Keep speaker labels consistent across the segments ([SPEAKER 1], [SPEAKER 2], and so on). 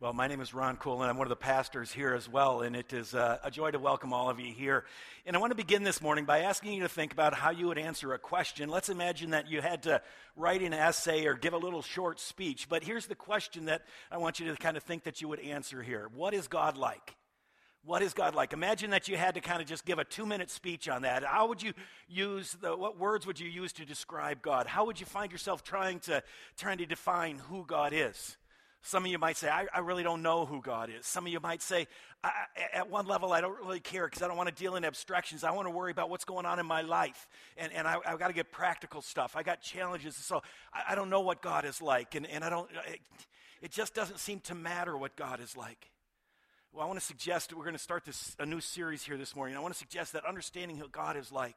[SPEAKER 1] Well, my name is Ron Cool, and I'm one of the pastors here as well, and it is uh, a joy to welcome all of you here. And I want to begin this morning by asking you to think about how you would answer a question. Let's imagine that you had to write an essay or give a little short speech, but here's the question that I want you to kind of think that you would answer here What is God like? What is God like? Imagine that you had to kind of just give a two minute speech on that. How would you use the, what words would you use to describe God? How would you find yourself trying to, trying to define who God is? Some of you might say, I, I, really don't know who God is. Some of you might say, at one level, I don't really care because I don't want to deal in abstractions. I want to worry about what's going on in my life. And, and I, have got to get practical stuff. I got challenges. So I, I, don't know what God is like. And, and I don't, uh, it, it just doesn't seem to matter what God is like. Well, I want to suggest that we're going to start this, a new series here this morning. I want to suggest that understanding who God is like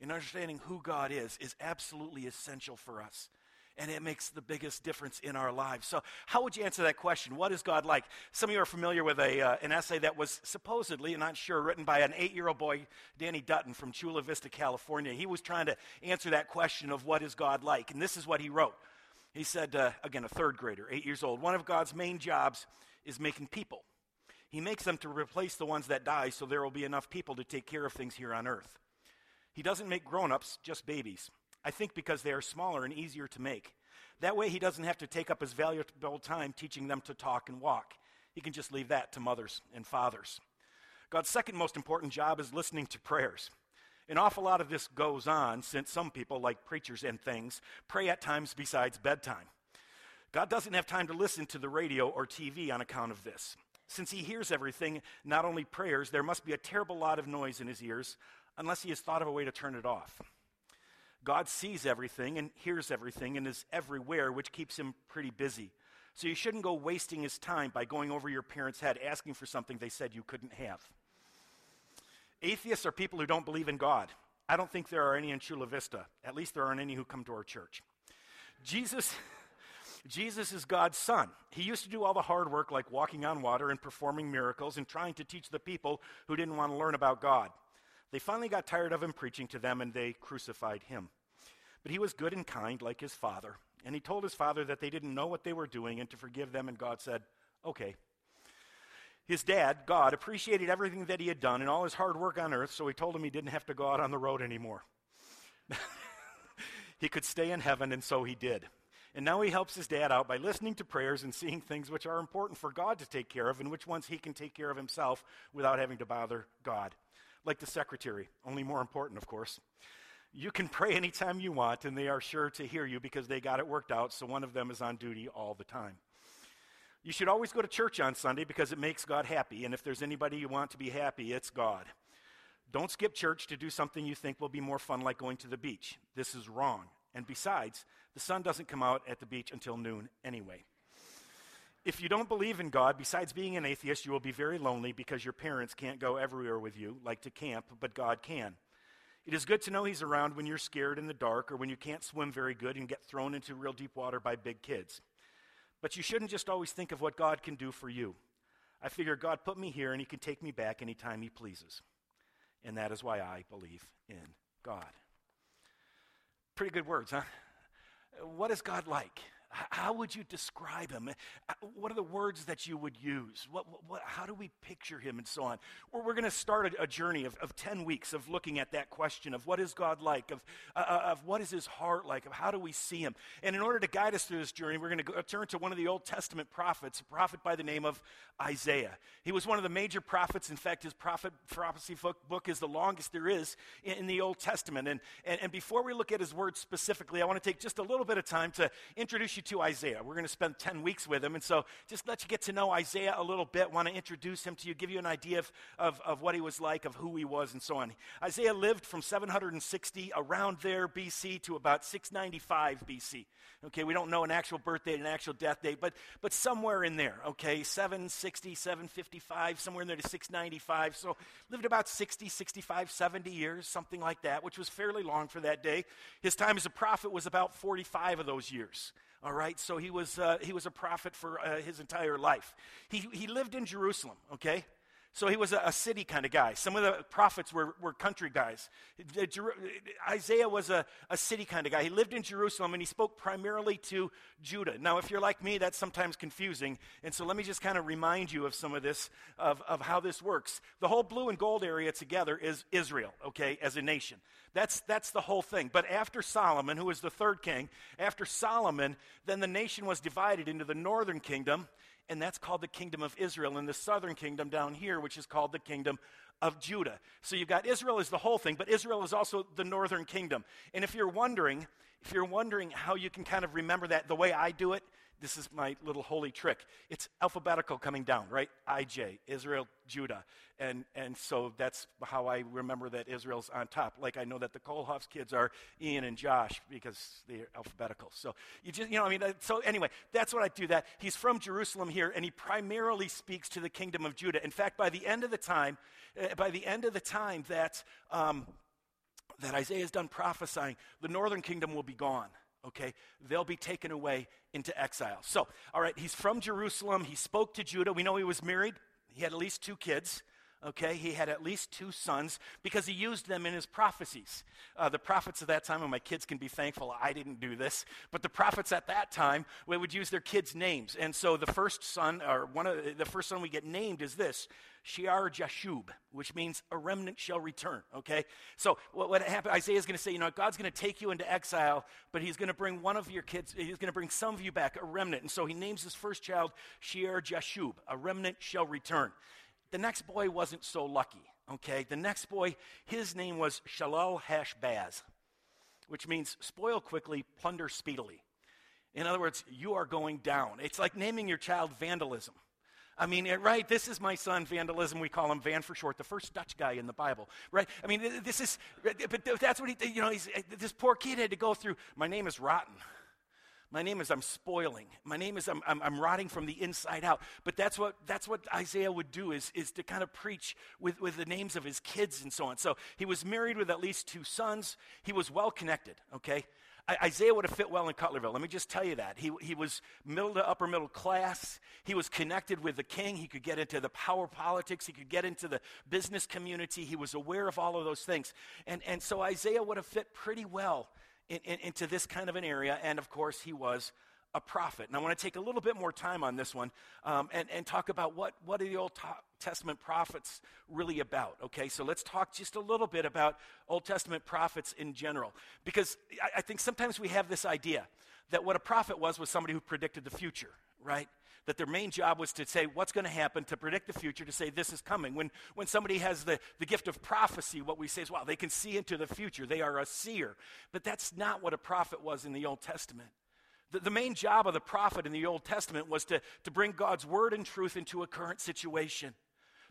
[SPEAKER 1] and understanding who God is is absolutely essential for us and it makes the biggest difference in our lives. So, how would you answer that question? What is God like? Some of you are familiar with a, uh, an essay that was supposedly, not sure, written by an eight year old boy, Danny Dutton from Chula Vista, California. He was trying to answer that question of what is God like, and this is what he wrote. He said, uh, again, a third grader, eight years old, one of God's main jobs is making people. He makes them to replace the ones that die so there will be enough people to take care of things here on earth. He doesn't make grown ups, just babies. I think because they are smaller and easier to make. That way, he doesn't have to take up his valuable time teaching them to talk and walk. He can just leave that to mothers and fathers. God's second most important job is listening to prayers. An awful lot of this goes on since some people, like preachers and things, pray at times besides bedtime. God doesn't have time to listen to the radio or TV on account of this. Since he hears everything, not only prayers, there must be a terrible lot of noise in his ears unless he has thought of a way to turn it off. God sees everything and hears everything and is everywhere, which keeps him pretty busy. So you shouldn't go wasting his time by going over your parents' head asking for something they said you couldn't have. Atheists are people who don't believe in God. I don't think there are any in Chula Vista. At least there aren't any who come to our church. Jesus, Jesus is God's son. He used to do all the hard work like walking on water and performing miracles and trying to teach the people who didn't want to learn about God. They finally got tired of him preaching to them and they crucified him. But he was good and kind like his father. And he told his father that they didn't know what they were doing and to forgive them, and God said, Okay. His dad, God, appreciated everything that he had done and all his hard work on earth, so he told him he didn't have to go out on the road anymore. he could stay in heaven, and so he did. And now he helps his dad out by listening to prayers and seeing things which are important for God to take care of and which ones he can take care of himself without having to bother God like the secretary, only more important, of course. You can pray anytime you want, and they are sure to hear you because they got it worked out, so one of them is on duty all the time. You should always go to church on Sunday because it makes God happy, and if there's anybody you want to be happy, it's God. Don't skip church to do something you think will be more fun, like going to the beach. This is wrong. And besides, the sun doesn't come out at the beach until noon anyway. If you don't believe in God, besides being an atheist, you will be very lonely because your parents can't go everywhere with you, like to camp, but God can. It is good to know He's around when you're scared in the dark or when you can't swim very good and get thrown into real deep water by big kids. But you shouldn't just always think of what God can do for you. I figure God put me here and He can take me back anytime He pleases. And that is why I believe in God. Pretty good words, huh? What is God like? How would you describe him? Uh, what are the words that you would use? What, what, how do we picture him and so on? We're, we're going to start a, a journey of, of 10 weeks of looking at that question of what is God like, of, uh, uh, of what is his heart like, of how do we see him. And in order to guide us through this journey, we're going to turn to one of the Old Testament prophets, a prophet by the name of Isaiah. He was one of the major prophets. In fact, his prophet prophecy book, book is the longest there is in, in the Old Testament. And, and, and before we look at his words specifically, I want to take just a little bit of time to introduce you you to Isaiah. We're going to spend 10 weeks with him. And so just let you get to know Isaiah a little bit, want to introduce him to you, give you an idea of, of, of what he was like, of who he was, and so on. Isaiah lived from 760 around there BC to about 695 BC. Okay, we don't know an actual birth date, an actual death date, but, but somewhere in there, okay, 760, 755, somewhere in there to 695. So lived about 60, 65, 70 years, something like that, which was fairly long for that day. His time as a prophet was about 45 of those years. All right, so he was, uh, he was a prophet for uh, his entire life. He, he lived in Jerusalem, okay? So he was a, a city kind of guy. Some of the prophets were, were country guys. Isaiah was a, a city kind of guy. He lived in Jerusalem and he spoke primarily to Judah. Now, if you're like me, that's sometimes confusing. And so let me just kind of remind you of some of this, of, of how this works. The whole blue and gold area together is Israel, okay, as a nation. That's, that's the whole thing. But after Solomon, who was the third king, after Solomon, then the nation was divided into the northern kingdom and that's called the kingdom of Israel, and the southern kingdom down here, which is called the kingdom of Judah. So you've got Israel as the whole thing, but Israel is also the northern kingdom. And if you're wondering, if you're wondering how you can kind of remember that the way I do it, this is my little holy trick. It's alphabetical coming down, right? IJ, Israel, Judah. And, and so that's how I remember that Israel's on top. Like I know that the Kohlhoff's kids are Ian and Josh because they're alphabetical. So you just, you know, I mean, so anyway, that's what I do that. He's from Jerusalem here, and he primarily speaks to the kingdom of Judah. In fact, by the end of the time, uh, by the end of the time that, um, that Isaiah is done prophesying, the northern kingdom will be gone okay? They'll be taken away into exile. So, all right, he's from Jerusalem. He spoke to Judah. We know he was married, he had at least two kids. Okay, he had at least two sons because he used them in his prophecies. Uh, the prophets of that time, and my kids can be thankful I didn't do this, but the prophets at that time would use their kids' names. And so the first son, or one of the, the first son we get named is this Shear Jashub, which means a remnant shall return. Okay? So what, what happened, Isaiah is going to say, you know, God's going to take you into exile, but he's going to bring one of your kids, he's going to bring some of you back, a remnant. And so he names his first child Shear Jashub, a remnant shall return. The next boy wasn't so lucky. Okay? The next boy, his name was Shalal Hashbaz, which means spoil quickly, plunder speedily. In other words, you are going down. It's like naming your child vandalism. I mean, right? This is my son, vandalism. We call him Van for short, the first Dutch guy in the Bible, right? I mean, this is, but that's what he, you know, this poor kid had to go through. My name is Rotten. My name is I'm spoiling. My name is I'm, I'm, I'm, rotting from the inside out. But that's what, that's what Isaiah would do is, is to kind of preach with, with the names of his kids and so on. So he was married with at least two sons. He was well connected, okay? Isaiah would have fit well in Cutlerville. Let me just tell you that. He, he was middle to upper middle class. He was connected with the king. He could get into the power politics. He could get into the business community. He was aware of all of those things. And, and so Isaiah would have fit pretty well in, in, into this kind of an area. And of course, he was a prophet. And I want to take a little bit more time on this one um, and, and talk about what, what are the Old Testament prophets really about. Okay, so let's talk just a little bit about Old Testament prophets in general. Because I, I think sometimes we have this idea that what a prophet was was somebody who predicted the future, right? That their main job was to say what's going to happen, to predict the future, to say this is coming. When, when somebody has the, the gift of prophecy, what we say is, wow, they can see into the future. They are a seer. But that's not what a prophet was in the Old Testament. The, the main job of the prophet in the Old Testament was to, to bring God's word and truth into a current situation.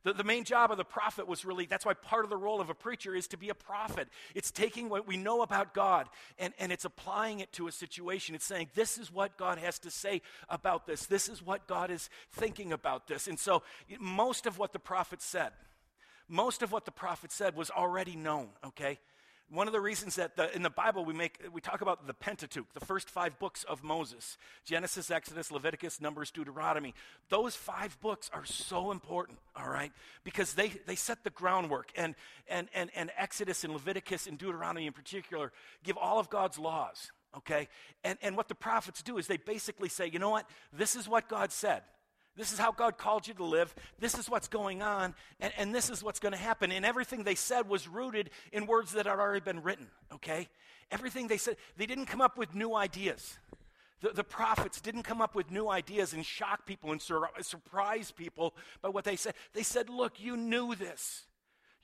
[SPEAKER 1] The, the main job of the prophet was really, that's why part of the role of a preacher is to be a prophet. It's taking what we know about God and, and it's applying it to a situation. It's saying, this is what God has to say about this. This is what God is thinking about this. And so most of what the prophet said, most of what the prophet said was already known, okay? One of the reasons that the, in the Bible we make we talk about the Pentateuch, the first five books of Moses, Genesis, Exodus, Leviticus, Numbers, Deuteronomy. Those five books are so important, all right, because they, they set the groundwork. And, and, and, and Exodus and Leviticus and Deuteronomy in particular give all of God's laws, okay? And, and what the prophets do is they basically say, you know what? This is what God said. This is how God called you to live. This is what's going on, and, and this is what's going to happen. And everything they said was rooted in words that had already been written, okay? Everything they said, they didn't come up with new ideas. The, the prophets didn't come up with new ideas and shock people and sur- surprise people by what they said. They said, Look, you knew this.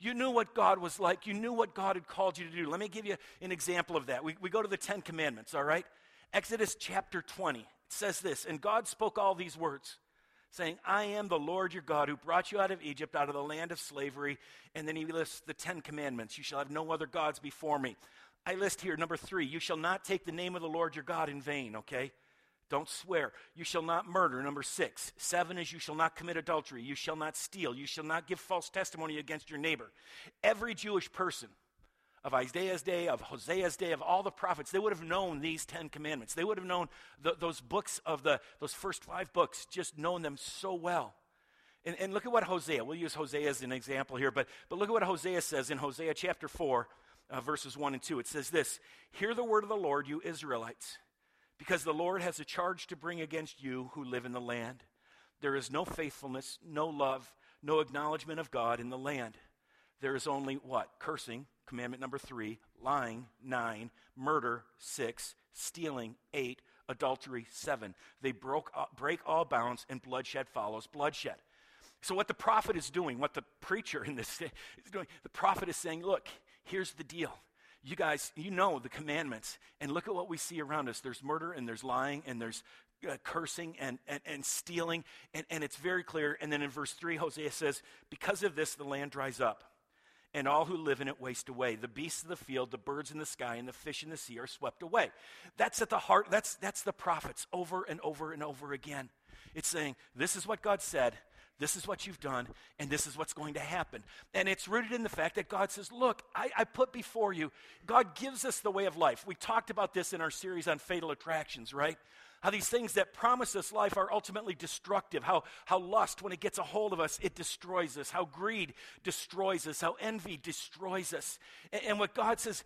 [SPEAKER 1] You knew what God was like. You knew what God had called you to do. Let me give you an example of that. We, we go to the Ten Commandments, all right? Exodus chapter 20. It says this And God spoke all these words saying, I am the Lord your God who brought you out of Egypt, out of the land of slavery. And then he lists the Ten Commandments You shall have no other gods before me. I list here number three, you shall not take the name of the Lord your God in vain, okay? Don't swear. You shall not murder. Number six. Seven is you shall not commit adultery. You shall not steal. You shall not give false testimony against your neighbor. Every Jewish person of Isaiah's day, of Hosea's day, of all the prophets, they would have known these Ten Commandments. They would have known the, those books of the, those first five books, just known them so well. And, and look at what Hosea, we'll use Hosea as an example here, but, but look at what Hosea says in Hosea chapter 4, uh, verses 1 and 2. It says this Hear the word of the Lord, you Israelites, because the Lord has a charge to bring against you who live in the land. There is no faithfulness, no love, no acknowledgement of God in the land. There is only what? Cursing, commandment number three, lying, nine, murder, six, stealing, eight, adultery, seven. They broke, uh, break all bounds, and bloodshed follows bloodshed. So, what the prophet is doing, what the preacher in this is doing, the prophet is saying, look, here's the deal. You guys, you know the commandments, and look at what we see around us. There's murder, and there's lying, and there's uh, cursing and, and, and stealing, and, and it's very clear. And then in verse 3, Hosea says, Because of this, the land dries up, and all who live in it waste away. The beasts of the field, the birds in the sky, and the fish in the sea are swept away. That's at the heart, that's, that's the prophets over and over and over again. It's saying, This is what God said. This is what you've done, and this is what's going to happen. And it's rooted in the fact that God says, Look, I, I, put before you, God gives us the way of life. We talked about this in our series on fatal attractions, right? How these things that promise us life are ultimately destructive. How, how lust, when it gets a hold of us, it destroys us. How greed destroys us. How envy destroys us. And, and what God says,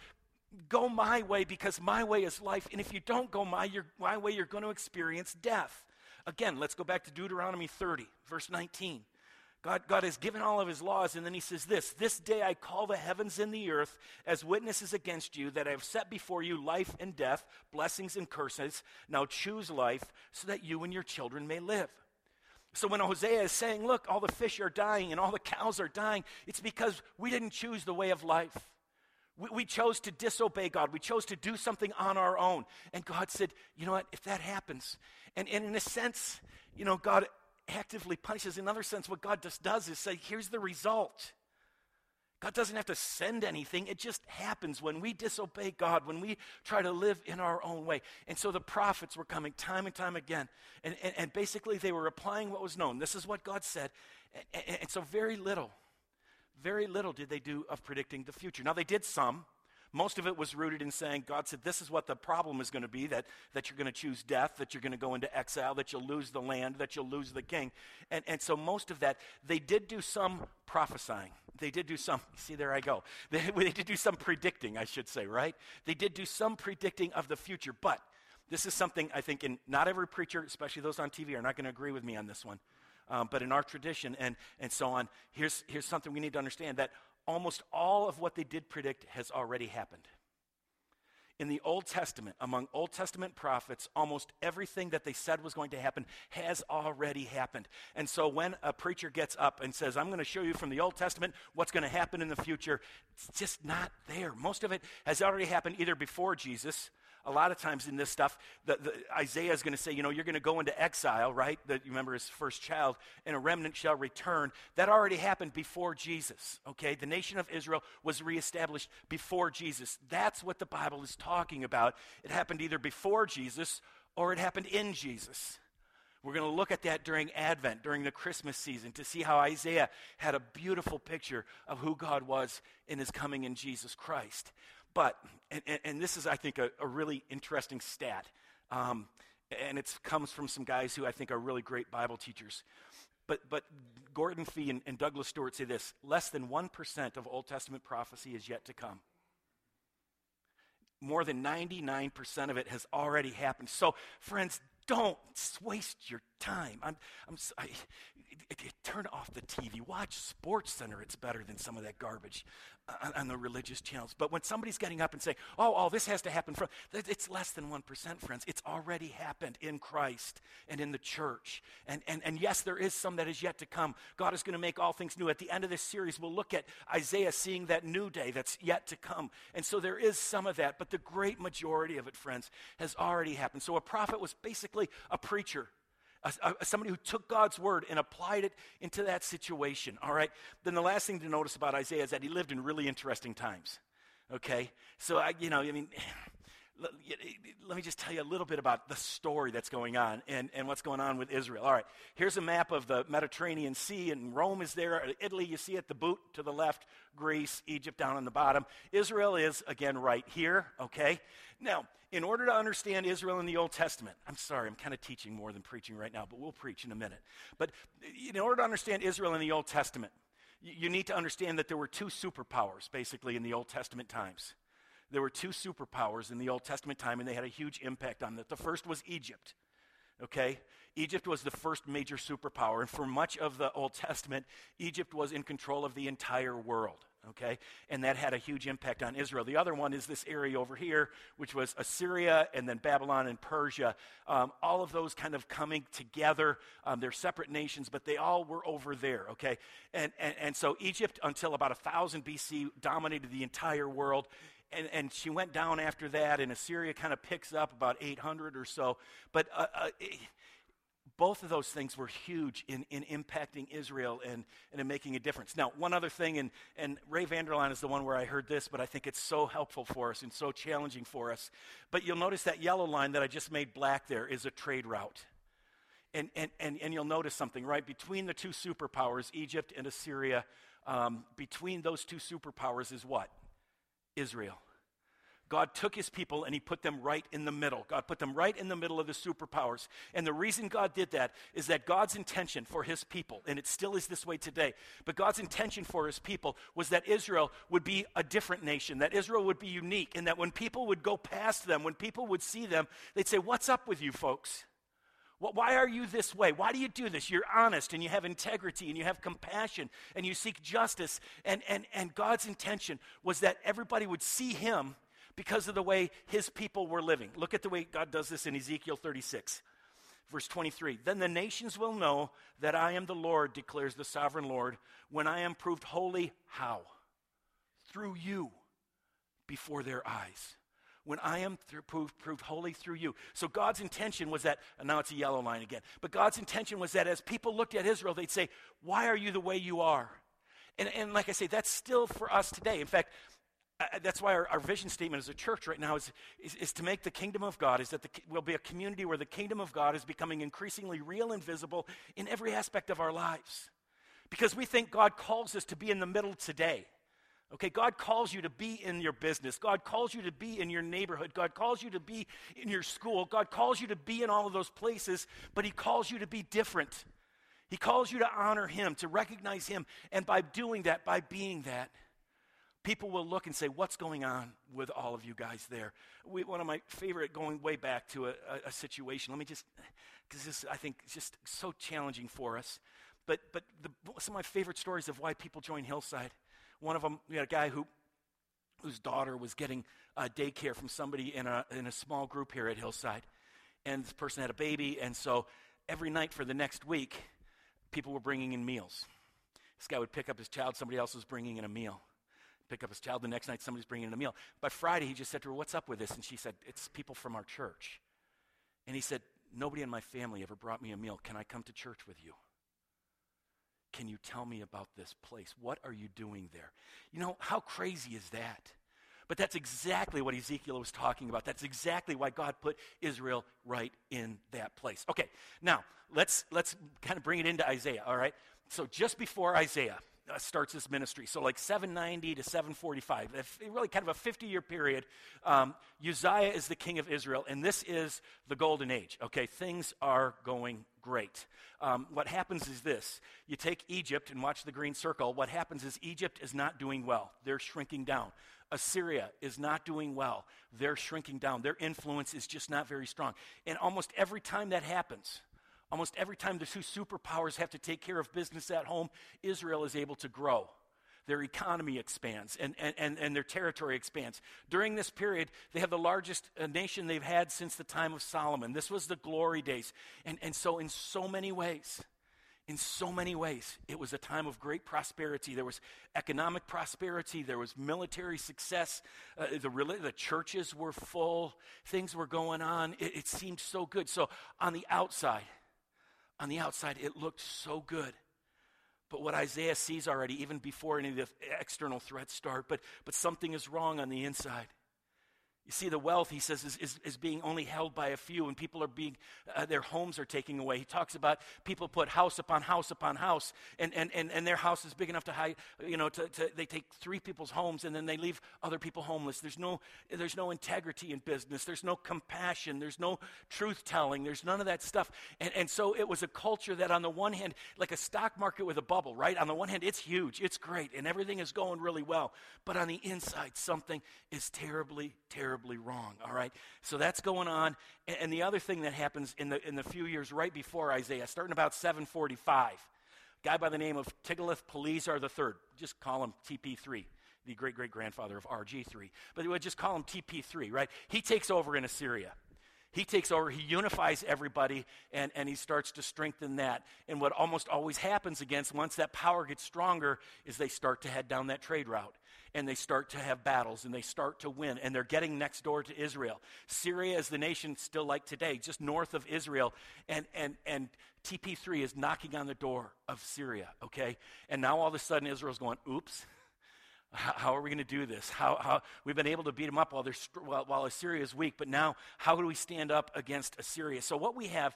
[SPEAKER 1] go my way because my way is life. And if you don't go my, your, my way, you're going to experience death. Again, let's go back to Deuteronomy 30, verse 19. God, God has given all of his laws, and then he says this This day I call the heavens and the earth as witnesses against you that I have set before you life and death, blessings and curses. Now choose life so that you and your children may live. So when Hosea is saying, Look, all the fish are dying and all the cows are dying, it's because we didn't choose the way of life. We, we chose to disobey God. We chose to do something on our own. And God said, You know what? If that happens, and, and in a sense, you know, God actively punishes. In another sense, what God just does is say, here's the result. God doesn't have to send anything. It just happens when we disobey God, when we try to live in our own way. And so the prophets were coming time and time again. And, and, and basically, they were applying what was known. This is what God said. And, and, and so, very little, very little did they do of predicting the future. Now, they did some. Most of it was rooted in saying, God said, this is what the problem is going to be that, that you're going to choose death, that you're going to go into exile, that you'll lose the land, that you'll lose the king. And, and so, most of that, they did do some prophesying. They did do some, see, there I go. They, they did do some predicting, I should say, right? They did do some predicting of the future. But this is something I think in not every preacher, especially those on TV, are not going to agree with me on this one. Um, but in our tradition and, and so on, here's, here's something we need to understand that almost all of what they did predict has already happened. In the Old Testament, among Old Testament prophets, almost everything that they said was going to happen has already happened. And so when a preacher gets up and says, I'm going to show you from the Old Testament what's going to happen in the future, it's just not there. Most of it has already happened either before Jesus a lot of times in this stuff, the, the, Isaiah is going to say, you know, you're going to go into exile, right? That you remember his first child, and a remnant shall return. That already happened before Jesus, okay? The nation of Israel was reestablished before Jesus. That's what the Bible is talking about. It happened either before Jesus or it happened in Jesus. We're going to look at that during Advent, during the Christmas season, to see how Isaiah had a beautiful picture of who God was in his coming in Jesus Christ. But, and, and this is, I think, a, a really interesting stat, um, and it comes from some guys who I think are really great Bible teachers. But, but Gordon Fee and, and Douglas Stuart say this less than 1% of Old Testament prophecy is yet to come more than 99% of it has already happened. So, friends, don't waste your time. I'm, I'm, I, turn off the TV. Watch Sports Center. It's better than some of that garbage on, on, the religious channels. But when somebody's getting up and saying, oh, all this has to happen, from, it's less than 1%, friends. It's already happened in Christ and in the church. And, and, and yes, there is some that is yet to come. God is going to make all things new. At the end of this series, we'll look at Isaiah seeing that new day that's yet to come. And so there is some of that, but the great majority of it, friends, has already happened. So a prophet was basically a preacher a, somebody who took God's word and applied it into that situation, all right? Then the last thing to notice about Isaiah is that he lived in really interesting times, okay? So, I, you know, I mean, let me just tell you a little bit about the story that's going on and, and what's going on with Israel. All right, here's a map of the Mediterranean Sea, and Rome is there. Uh, Italy, you see at the boot to the left, Greece, Egypt down on the bottom. Israel is, again, right here, okay? Now, in order to understand Israel in the Old Testament, I'm sorry, I'm kind of teaching more than preaching right now, but we'll preach in a minute. But uh, in order to understand Israel in the Old Testament, you need to understand that there were two superpowers, basically, in the Old Testament times there were two superpowers in the Old Testament time, and they had a huge impact on that. The first was Egypt. Okay? Egypt was the first major superpower, and for much of the Old Testament, Egypt was in control of the entire world. Okay? And that had a huge impact on Israel. The other one is this area over here, which was Assyria and then Babylon and Persia. Um, all of those kind of coming together. Um, they're separate nations, but they all were over there. Okay? And, and, and so Egypt, until about 1000 BC, dominated the entire world and, and she went down after that, and Assyria kind of picks up about 800 or so. But uh, uh, both of those things were huge in, in impacting Israel and, and in making a difference. Now, one other thing, and, and Ray Vander Laan is the one where I heard this, but I think it's so helpful for us and so challenging for us. But you'll notice that yellow line that I just made black there is a trade route. And, and, and, and you'll notice something, right? Between the two superpowers, Egypt and Assyria, um, between those two superpowers is what? Israel. God took his people and he put them right in the middle. God put them right in the middle of the superpowers. And the reason God did that is that God's intention for his people, and it still is this way today, but God's intention for his people was that Israel would be a different nation, that Israel would be unique, and that when people would go past them, when people would see them, they'd say, What's up with you folks? Why are you this way? Why do you do this? You're honest and you have integrity and you have compassion and you seek justice. And, and, and God's intention was that everybody would see him because of the way his people were living. Look at the way God does this in Ezekiel 36, verse 23. Then the nations will know that I am the Lord, declares the sovereign Lord, when I am proved holy. How? Through you before their eyes when I am proved, proved, holy through you. So God's intention was that, and now it's a yellow line again, but God's intention was that as people looked at Israel, they'd say, Why are you the way you are? And, and like I say, that's still for us today. In fact, that's why our, our, vision statement as a church right now is, is, is to make the kingdom of God, is that the, we'll be a community where the kingdom of God is becoming increasingly real and visible in every aspect of our lives. Because we think God calls us to be in the middle today. Okay, God calls you to be in your business. God calls you to be in your neighborhood. God calls you to be in your school. God calls you to be in all of those places, but He calls you to be different. He calls you to honor Him, to recognize Him. And by doing that, by being that, people will look and say, What's going on with all of you guys there? We, one of my favorite, going way back to a, a, a situation, let me just, because this, I think, is just so challenging for us. But, but the, some of my favorite stories of why people join Hillside one of them, we had a guy who, whose daughter was getting uh, daycare from somebody in a, in a small group here at Hillside. And this person had a baby, and so every night for the next week, people were bringing in meals. This guy would pick up his child, somebody else was bringing in a meal. Pick up his child the next night, somebody's bringing in a meal. By Friday, he just said to her, What's up with this? And she said, It's people from our church. And he said, Nobody in my family ever brought me a meal. Can I come to church with you? Can you tell me about this place? What are you doing there? You know, how crazy is that? But that's exactly what Ezekiel was talking about. That's exactly why God put Israel right in that place. Okay, now let's let's kind of bring it into Isaiah, all right? So just before Isaiah, uh, starts this ministry. So, like 790 to 745, if, really kind of a 50 year period. Um, Uzziah is the king of Israel, and this is the golden age. Okay, things are going great. Um, what happens is this you take Egypt and watch the green circle. What happens is Egypt is not doing well, they're shrinking down. Assyria is not doing well, they're shrinking down. Their influence is just not very strong. And almost every time that happens, Almost every time the two superpowers have to take care of business at home, Israel is able to grow. Their economy expands and, and, and, and their territory expands. During this period, they have the largest uh, nation they've had since the time of Solomon. This was the glory days. And, and so, in so many ways, in so many ways, it was a time of great prosperity. There was economic prosperity, there was military success, uh, the, the churches were full, things were going on. It, it seemed so good. So, on the outside, on the outside, it looked so good. But what Isaiah sees already, even before any of the external threats start, but, but something is wrong on the inside. You see, the wealth, he says, is, is, is, being only held by a few, and people are being, uh, their homes are taking away. He talks about people put house upon house upon house, and, and, and, and their house is big enough to hide, you know, to, to, they take three people's homes, and then they leave other people homeless. There's no, there's no integrity in business. There's no compassion. There's no truth telling. There's none of that stuff. And, and so it was a culture that, on the one hand, like a stock market with a bubble, right? On the one hand, it's huge, it's great, and everything is going really well. But on the inside, something is terribly, terribly terribly wrong, all right? So that's going on. And, and the other thing that happens in the, in the few years right before Isaiah, starting about 745, guy by the name of Tiglath-Pileser III, just call him TP3 the great great grandfather of RG3. But we would just call him TP3, right? He takes over in Assyria. He takes over, he unifies everybody, and, and he starts to strengthen that. And what almost always happens against, once that power gets stronger, is they start to head down that trade route and they start to have battles and they start to win and they're getting next door to Israel. Syria is the nation still like today, just north of Israel, and and and TP3 is knocking on the door of Syria, okay? And now all of a sudden Israel's going, oops. How, are we going to do this? How, how, we've been able to beat them up while, while, while Assyria is weak, but now how do we stand up against Assyria? So, what we have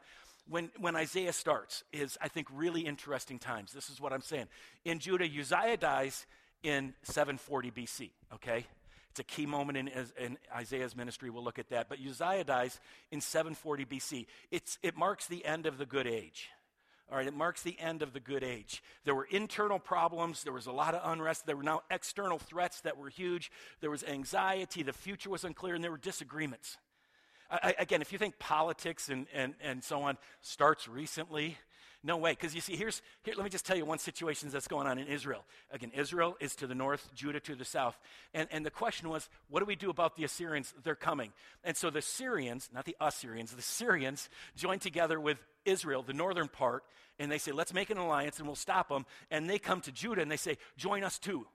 [SPEAKER 1] when, when Isaiah starts is, I think, really interesting times. This is what I'm saying. In Judah, Uzziah dies, in 740 BC, okay? It's a key moment in, in, Isaiah's ministry. We'll look at that. But Uzziah dies in 740 BC. It's, it marks the end of the good age. All right, it marks the end of the good age. There were internal problems. There was a lot of unrest. There were now external threats that were huge. There was anxiety. The future was unclear, and there were disagreements. I, again, if you think politics and, and, and so on starts recently, no way. Because you see, here's, here, let me just tell you one situation that's going on in Israel. Again, Israel is to the north, Judah to the south. And, and the question was, what do we do about the Assyrians? They're coming. And so the Syrians, not the Assyrians, the Syrians join together with Israel, the northern part, and they say, let's make an alliance and we'll stop them. And they come to Judah and they say, join us too.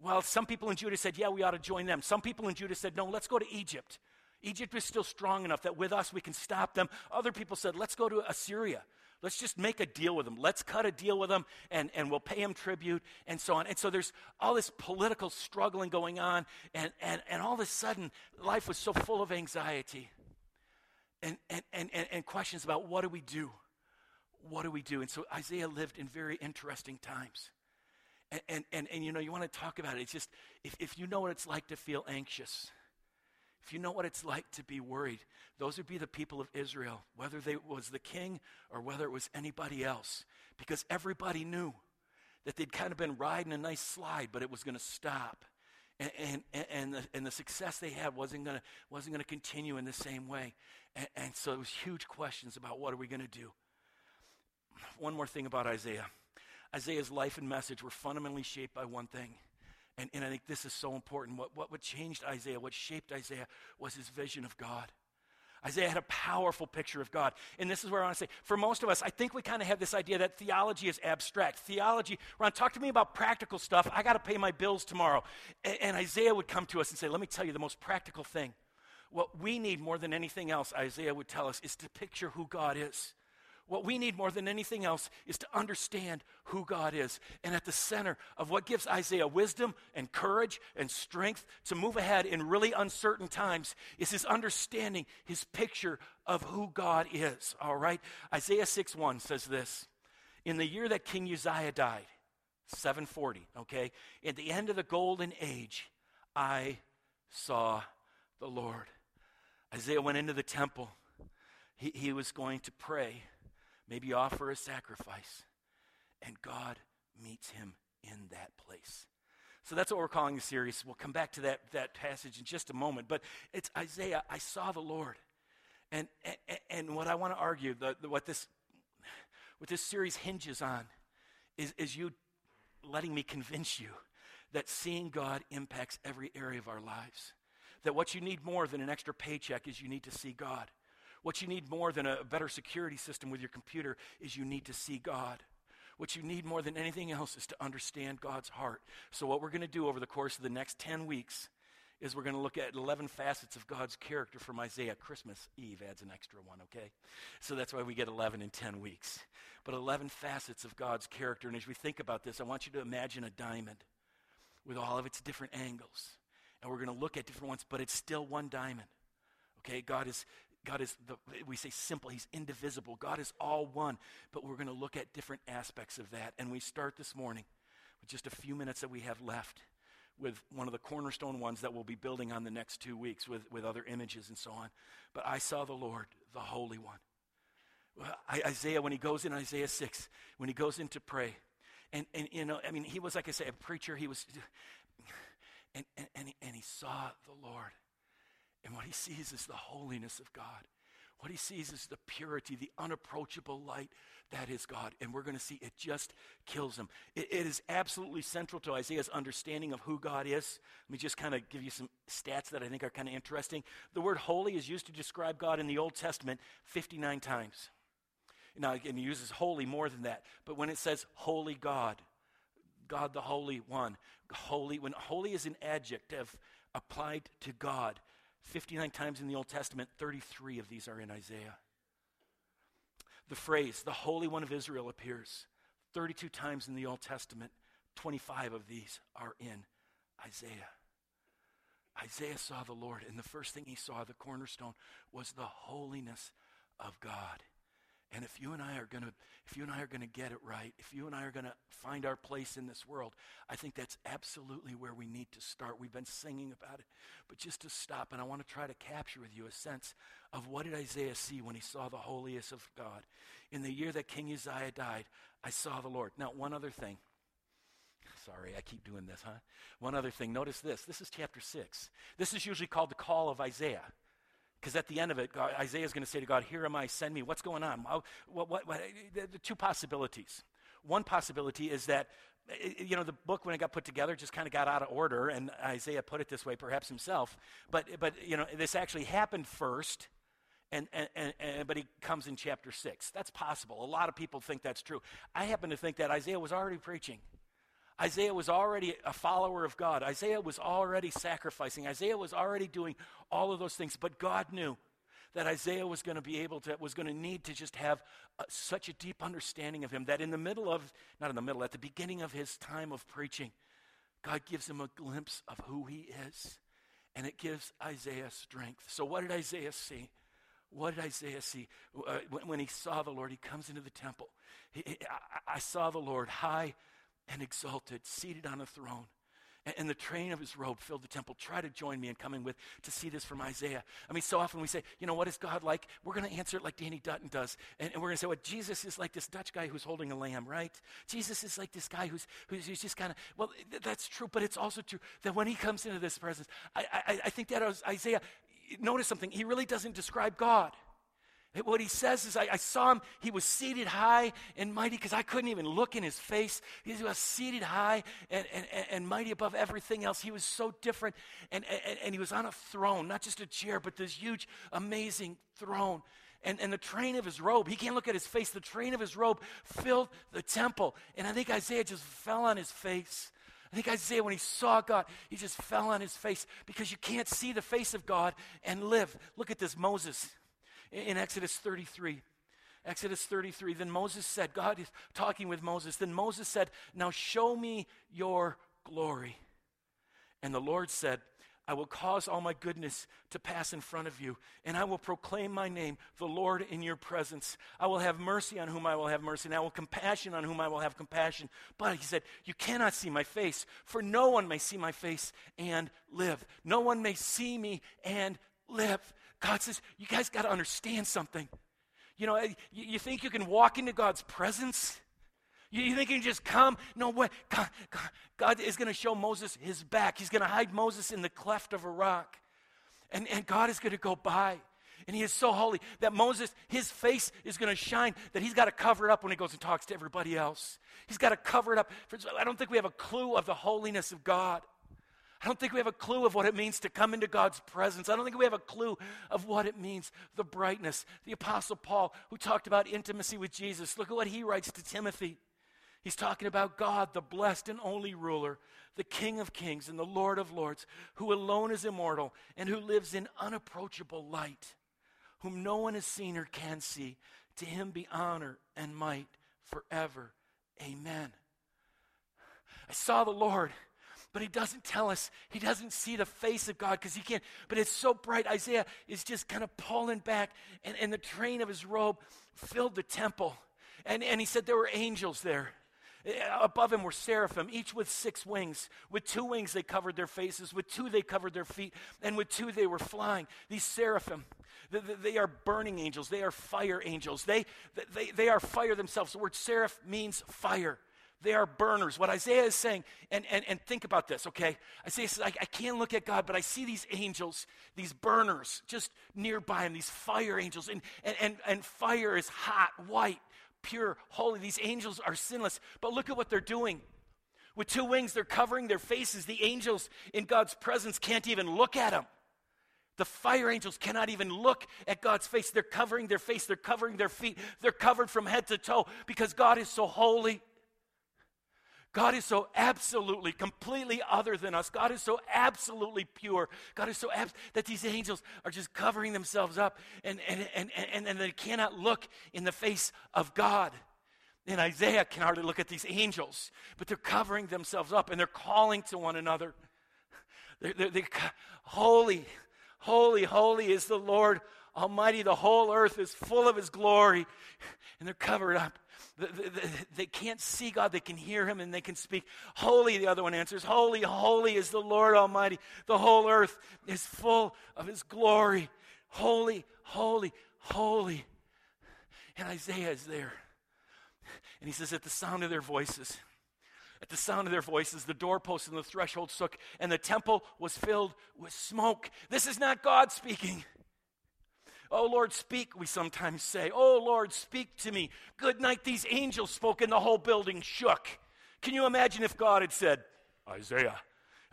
[SPEAKER 1] Well, some people in Judah said, yeah, we ought to join them. Some people in Judah said, no, let's go to Egypt. Egypt is still strong enough that with us we can stop them. Other people said, let's go to Assyria. Let's just make a deal with them. Let's cut a deal with them and, and we'll pay them tribute and so on. And so there's all this political struggling going on, and, and, and all of a sudden, life was so full of anxiety and, and, and, and, questions about what do we do? What do we do? And so Isaiah lived in very interesting times. And, and, and, and you know, you want to talk about it. It's just, if, if you know what it's like to feel anxious, if you know what it's like to be worried, those would be the people of Israel, whether they was the king or whether it was anybody else, because everybody knew that they'd kind of been riding a nice slide, but it was going to stop. And, and, and, the, and the success they had wasn't going to wasn't to continue in the same way. And, and so it was huge questions about what are we going to do. One more thing about Isaiah. Isaiah's life and message were fundamentally shaped by one thing and, and I think this is so important. What, what, what changed Isaiah, what shaped Isaiah, was his vision of God. Isaiah had a powerful picture of God. And this is where I want to say, for most of us, I think we kind of have this idea that theology is abstract. Theology, Ron, talk to me about practical stuff. I got to pay my bills tomorrow. And, and Isaiah would come to us and say, let me tell you the most practical thing. What we need more than anything else, Isaiah would tell us, is to picture who God is. What we need more than anything else is to understand who God is. And at the center of what gives Isaiah wisdom and courage and strength to move ahead in really uncertain times is his understanding, his picture of who God is. All right? Isaiah 6 1 says this In the year that King Uzziah died, 740, okay, at the end of the golden age, I saw the Lord. Isaiah went into the temple. He, he was going to pray maybe offer a sacrifice, and God meets him in that place. So that's what we're calling the series. We'll come back to that, that passage in just a moment. But it's Isaiah, I saw the Lord. And, and, and what I want to argue, the, the, what, this, what this series hinges on, is, is you letting me convince you that seeing God impacts every area of our lives. That what you need more than an extra paycheck is you need to see God. What you need more than a better security system with your computer is you need to see God. What you need more than anything else is to understand God's heart. So, what we're going to do over the course of the next 10 weeks is we're going to look at 11 facets of God's character from Isaiah. Christmas Eve adds an extra one, okay? So that's why we get 11 in 10 weeks. But 11 facets of God's character. And as we think about this, I want you to imagine a diamond with all of its different angles. and we're going to look at different ones, but it's still one diamond. Okay, God is God is the we say simple, he's indivisible. God is all one, but we're going to look at different aspects of that. And we start this morning with just a few minutes that we have left with one of the cornerstone ones that we'll be building on the next two weeks with, with other images and so on. But I saw the Lord, the Holy One. Isaiah, when he goes in Isaiah 6, when he goes in to pray, and, and you know, I mean, he was, like I say, a preacher. He was, and, and, and, he, and he saw the Lord. And what he sees is the holiness of God. What he sees is the purity, the unapproachable light that is God. And we're going to see it just kills him. It, it is absolutely central to Isaiah's understanding of who God is. Let me just kind of give you some stats that I think are kind of interesting. The word holy is used to describe God in the Old Testament 59 times. Now, again, he uses holy more than that. But when it says holy God, God the Holy One, holy, when holy is an adjective applied to God, 59 times in the Old Testament, 33 of these are in Isaiah. The phrase, the Holy One of Israel, appears 32 times in the Old Testament. 25 of these are in Isaiah. Isaiah saw the Lord, and the first thing he saw, the cornerstone, was the holiness of God. And if you and I are going to if you and I are going to get it right, if you and I are going to find our place in this world, I think that's absolutely where we need to start. We've been singing about it. But just to stop and I want to try to capture with you a sense of what did Isaiah see when he saw the holiest of God. In the year that King Uzziah died, I saw the Lord. Now, one other thing. Sorry, I keep doing this, huh? One other thing. Notice this. This is chapter 6. This is usually called the call of Isaiah. Because at the end of it, Isaiah is going to say to God, Here am I, send me. What's going on? What, what, what, the two possibilities. One possibility is that, eh, eh, you know, the book, when it got put together, just kind of got out of order, and Isaiah put it this way, perhaps himself. But, but you know, this actually happened first, and, and, and, but he comes in chapter 6. That's possible. A lot of people think that's true. I happen to think that Isaiah was already preaching. Isaiah was already a follower of God. Isaiah was already sacrificing. Isaiah was already doing all of those things. But God knew that Isaiah was going to be able to, was going to need to just have a, such a deep understanding of him that in the middle of, not in the middle, at the beginning of his time of preaching, God gives him a glimpse of who he is. And it gives Isaiah strength. So, what did Isaiah see? What did Isaiah see? Uh, when, when, he saw the Lord, he comes into the temple. He, I, I saw the Lord high and exalted, seated on a throne. And, the train of his robe filled the temple. Try to join me in coming with to see this from Isaiah. I mean, so often we say, you know, what is God like? We're going to answer it like Danny Dutton does. And, and we're going to say, well, Jesus is like this Dutch guy who's holding a lamb, right? Jesus is like this guy who's, who's, who's just kind of, well, th- that's true, but it's also true that when he comes into this presence, I, I, I think that Isaiah, notice something, he really doesn't describe God. What he says is, I, I, saw him, he was seated high and mighty because I couldn't even look in his face. He was seated high and, and, and mighty above everything else. He was so different. And, and, and he was on a throne, not just a chair, but this huge, amazing throne. And, and the train of his robe, he can't look at his face, the train of his robe filled the temple. And I think Isaiah just fell on his face. I think Isaiah, when he saw God, he just fell on his face because you can't see the face of God and live. Look at this Moses in Exodus 33. Exodus 33. Then Moses said, God is talking with Moses. Then Moses said, Now show me your glory. And the Lord said, I will cause all my goodness to pass in front of you, and I will proclaim my name, the Lord, in your presence. I will have mercy on whom I will have mercy, and I will compassion on whom I will have compassion. But he said, You cannot see my face, for no one may see my face and live. No one may see me and live. God says, you guys got to understand something. You know, you, you, think you can walk into God's presence? You, you think you can just come? No way. God, God, God is going to show Moses his back. He's going to hide Moses in the cleft of a rock. And, and God is going to go by. And he is so holy that Moses, his face is going to shine, that he's got to cover it up when he goes and talks to everybody else. He's got to cover it up. I don't think we have a clue of the holiness of God. I don't think we have a clue of what it means to come into God's presence. I don't think we have a clue of what it means, the brightness. The Apostle Paul, who talked about intimacy with Jesus, look at what he writes to Timothy. He's talking about God, the blessed and only ruler, the King of kings and the Lord of lords, who alone is immortal and who lives in unapproachable light, whom no one has seen or can see. To him be honor and might forever. Amen. I saw the Lord but he doesn't tell us. He doesn't see the face of God because he can't. But it's so bright. Isaiah is just kind of pulling back, and, and the train of his robe filled the temple. And, and he said there were angels there. Eh, above him were seraphim, each with six wings. With two wings they covered their faces, with two they covered their feet, and with two they were flying. These seraphim, they are burning angels, they are fire angels. They, they, they are fire themselves. The word seraph means fire. They are burners. What Isaiah is saying, and, and, and think about this, okay? Isaiah says, I, I can't look at God, but I see these angels, these burners just nearby him, these fire angels. And, and, and, and fire is hot, white, pure, holy. These angels are sinless. But look at what they're doing. With two wings, they're covering their faces. The angels in God's presence can't even look at them. The fire angels cannot even look at God's face. They're covering their face, they're covering their feet, they're covered from head to toe because God is so holy. God is so absolutely, completely other than us. God is so absolutely pure. God is so abs- that these angels are just covering themselves up and, and, and, and, and they cannot look in the face of God. And Isaiah can hardly look at these angels, but they're covering themselves up and they're calling to one another. They're, they're, they're, holy, holy, holy is the Lord Almighty. The whole earth is full of His glory, and they're covered up. They can't see God, they can hear Him and they can speak. Holy, the other one answers, Holy, holy is the Lord Almighty. The whole earth is full of His glory. Holy, holy, holy. And Isaiah is there. And he says, At the sound of their voices, at the sound of their voices, the doorposts and the threshold shook, and the temple was filled with smoke. This is not God speaking. Oh Lord, speak, we sometimes say. Oh Lord, speak to me. Good night. These angels spoke and the whole building shook. Can you imagine if God had said, Isaiah?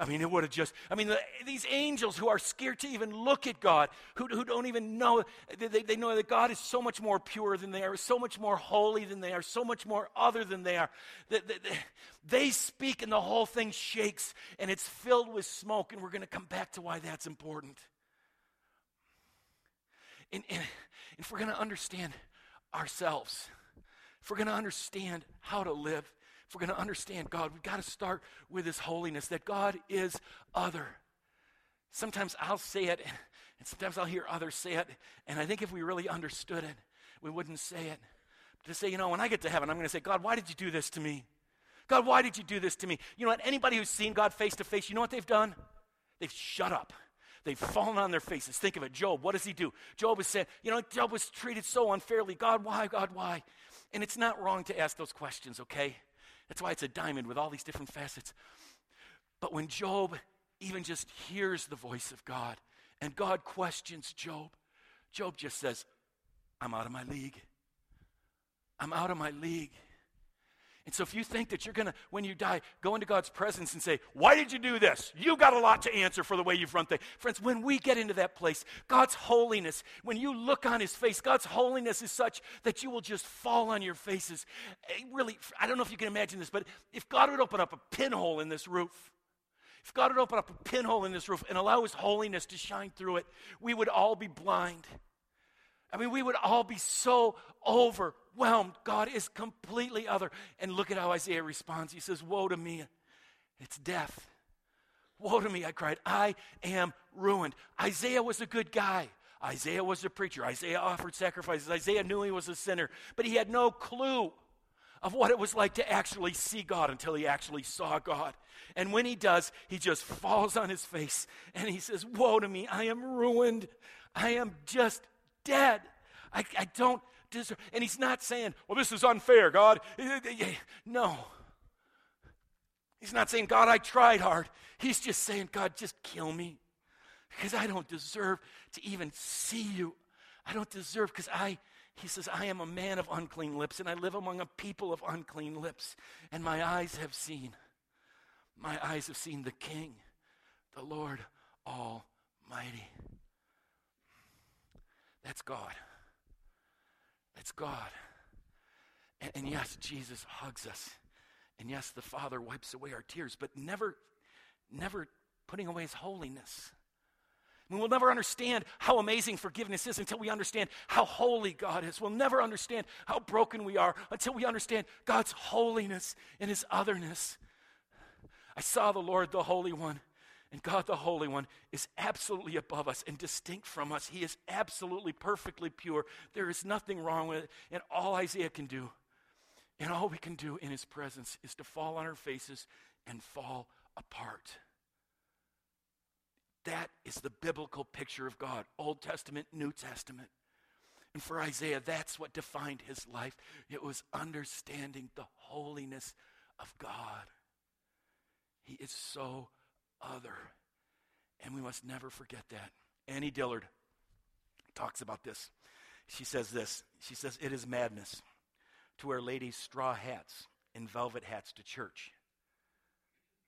[SPEAKER 1] I mean, it would have just, I mean, the, these angels who are scared to even look at God, who, who don't even know, they, they know that God is so much more pure than they are, so much more holy than they are, so much more other than they are. They, they, they speak and the whole thing shakes and it's filled with smoke, and we're going to come back to why that's important. And, and if we're going to understand ourselves, if we're going to understand how to live, if we're going to understand God, we've got to start with His holiness, that God is other. Sometimes I'll say it, and sometimes I'll hear others say it, and I think if we really understood it, we wouldn't say it. To say, you know, when I get to heaven, I'm going to say, God, why did you do this to me? God, why did you do this to me? You know what? Anybody who's seen God face to face, you know what they've done? They've shut up. They've fallen on their faces. Think of it. Job, what does he do? Job was saying, you know, Job was treated so unfairly. God, why? God, why? And it's not wrong to ask those questions, okay? That's why it's a diamond with all these different facets. But when Job even just hears the voice of God and God questions Job, Job just says, I'm out of my league. I'm out of my league. And so if you think that you're going to, when you die, go into God's presence and say, Why did you do this? You've got a lot to answer for the way you've run things. Friends, when we get into that place, God's holiness, when you look on his face, God's holiness is such that you will just fall on your faces. Eh, really, I don't know if you can imagine this, but if God would open up a pinhole in this roof, if God would open up a pinhole in this roof and allow his holiness to shine through it, we would all be blind. I mean, we would all be so overwhelmed. God is completely other. And look at how Isaiah responds. He says, Woe to me, it's death. Woe to me, I cried. I am ruined. Isaiah was a good guy. Isaiah was a preacher. Isaiah offered sacrifices. Isaiah knew he was a sinner, but he had no clue of what it was like to actually see God until he actually saw God. And when he does, he just falls on his face and he says, Woe to me, I am ruined. I am just dead. I, I don't deserve. And he's not saying, well, this is unfair, God. No. He's not saying, God, I tried hard. He's just saying, God, just kill me because I don't deserve to even see you. I don't deserve because I, he says, I am a man of unclean lips and I live among a people of unclean lips. And my eyes have seen, my eyes have seen the King, the Lord Almighty. That's God. That's God. And, and, yes, Jesus hugs us. And yes, the Father wipes away our tears, but never, never putting away his holiness. We'll never understand how amazing forgiveness is until we understand how holy God is. We'll never understand how broken we are until we understand God's holiness and his otherness. I saw the Lord, the Holy One. And God, the Holy One, is absolutely above us and distinct from us. He is absolutely perfectly pure. There is nothing wrong with it. And all Isaiah can do, and all we can do in his presence, is to fall on our faces and fall apart. That is the biblical picture of God Old Testament, New Testament. And for Isaiah, that's what defined his life. It was understanding the holiness of God. He is so other. And we must never forget that. Annie Dillard talks about this. She says this She says, It is madness to wear ladies' straw hats and velvet hats to church.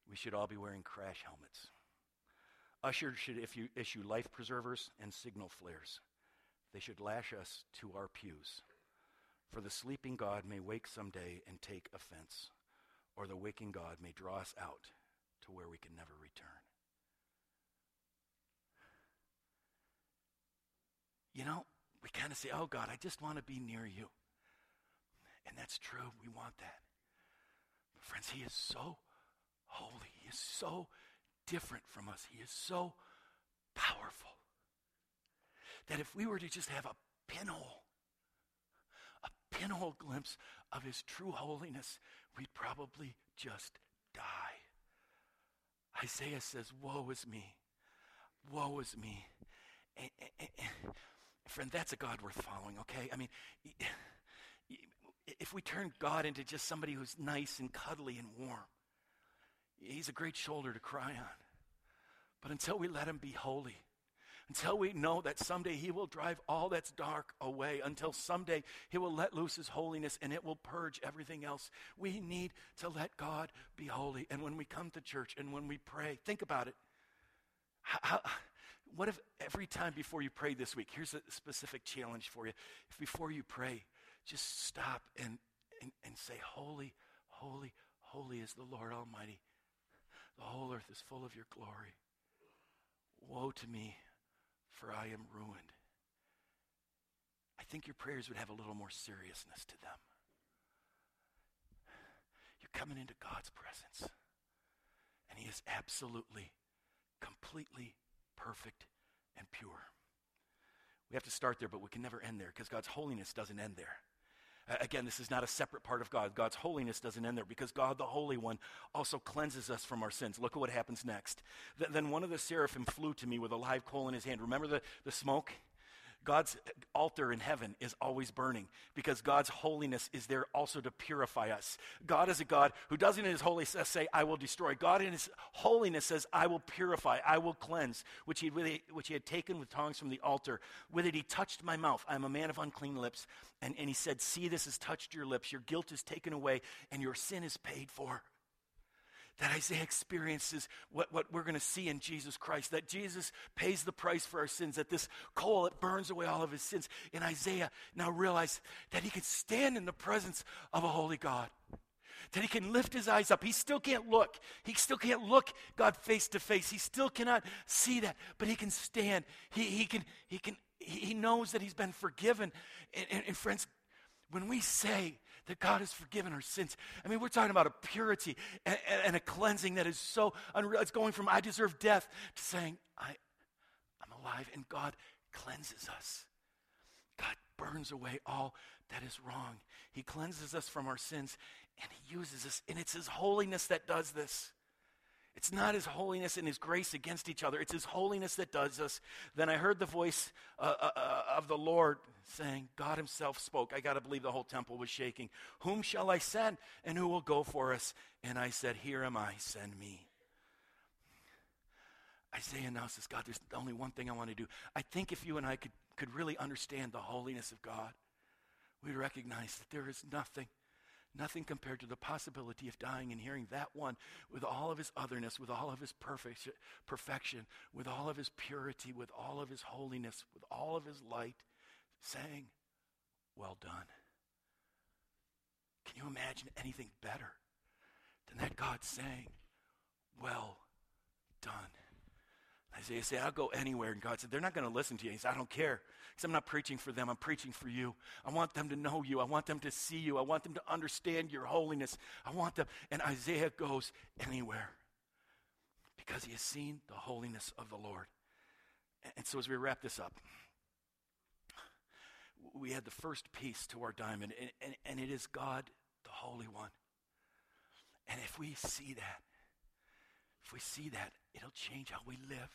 [SPEAKER 1] We should all be wearing crash helmets. Ushers should issue, issue life preservers and signal flares. They should lash us to our pews. For the sleeping God may wake someday and take offense, or the waking God may draw us out to where we can never return. You know, we kind of say, oh God, I just want to be near you. And that's true. We want that. But friends, He is so holy. He is so different from us. He is so powerful that if we were to just have a pinhole, a pinhole glimpse of His true holiness, we'd probably just die. Isaiah says, Woe is me. Woe is me. And, and, and, friend, that's a God worth following, okay? I mean, if we turn God into just somebody who's nice and cuddly and warm, he's a great shoulder to cry on. But until we let him be holy, until we know that someday He will drive all that's dark away, until someday He will let loose His holiness and it will purge everything else. We need to let God be holy. And when we come to church and when we pray, think about it. How, what if every time before you pray this week, here's a specific challenge for you. If before you pray, just stop and, and, and say, Holy, holy, holy is the Lord Almighty. The whole earth is full of your glory. Woe to me, for I am ruined. I think your prayers would have a little more seriousness to them. You're coming into God's presence, and He is absolutely, completely perfect and pure. We have to start there, but we can never end there because God's holiness doesn't end there. Again, this is not a separate part of God. God's holiness doesn't end there because God, the Holy One, also cleanses us from our sins. Look at what happens next. then one of the seraphim flew to me with a live coal in his hand. Remember the, the smoke? God's altar in heaven is always burning because God's holiness is there also to purify us. God is a God who doesn't in his holiness say, I will destroy. God in his holiness says, I will purify, I will cleanse, which he, which he had taken with tongs from the altar. With it he touched my mouth. I am a man of unclean lips. And, and he said, See, this has touched your lips. Your guilt is taken away, and your sin is paid for that Isaiah experiences what, what we're going to see in Jesus Christ, that Jesus pays the price for our sins, that this coal, it burns away all of his sins. And Isaiah now realized that he can stand in the presence of a holy God, that he can lift his eyes up. He still can't look. He still can't look God face to face. He still cannot see that, but he can stand. He, he, can, he, can, he knows that he's been forgiven. and, and, and friends, when we say that God has forgiven our sins. I mean, we're talking about a purity and, and a cleansing that is so unreal. It's going from I deserve death to saying, I, I'm alive, and God cleanses us. God burns away all that is wrong. He cleanses us from our sins, and He uses us, and it's His holiness that does this. It's not his holiness and his grace against each other. It's his holiness that does this. Then I heard the voice uh, uh, uh of the Lord saying, God himself spoke. I got to believe the whole temple was shaking. Whom shall I send and who will go for us? And I said, Here am I, send me. Isaiah now says, God, there's only one thing I want to do. I think if you and I could, could really understand the holiness of God, we'd recognize that there is nothing Nothing compared to the possibility of dying and hearing that one with all of his otherness, with all of his perfection, with all of his purity, with all of his holiness, with all of his light, saying, Well done. Can you imagine anything better than that God saying, Well? Isaiah said, I'll go anywhere. And God said, They're not going to listen to you. He said, I don't care. Because I'm not preaching for them. I'm preaching for you. I want them to know you. I want them to see you. I want them to understand your holiness. I want them. And Isaiah goes anywhere. because he has seen the holiness of the Lord. And so, as we wrap this up, we had the first piece to our diamond, and, and, and it is God, the Holy One. And if we see that, if we see that, it'll change how we live.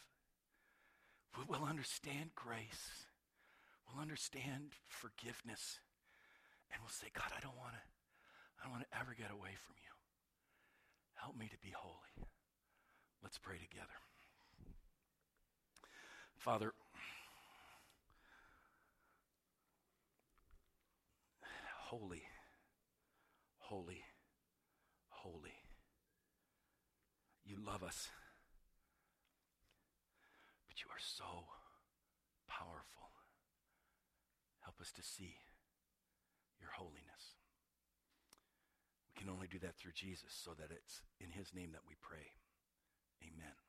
[SPEAKER 1] We'll understand grace. We'll understand forgiveness. And we'll say, God, I don't want to, I don't want to ever get away from you. Help me to be holy. Let's pray together. Father, holy, holy, holy. You love us, but you are so powerful. Help us to see your holiness. We can only do that through Jesus, so that it's in his name that we pray. Amen.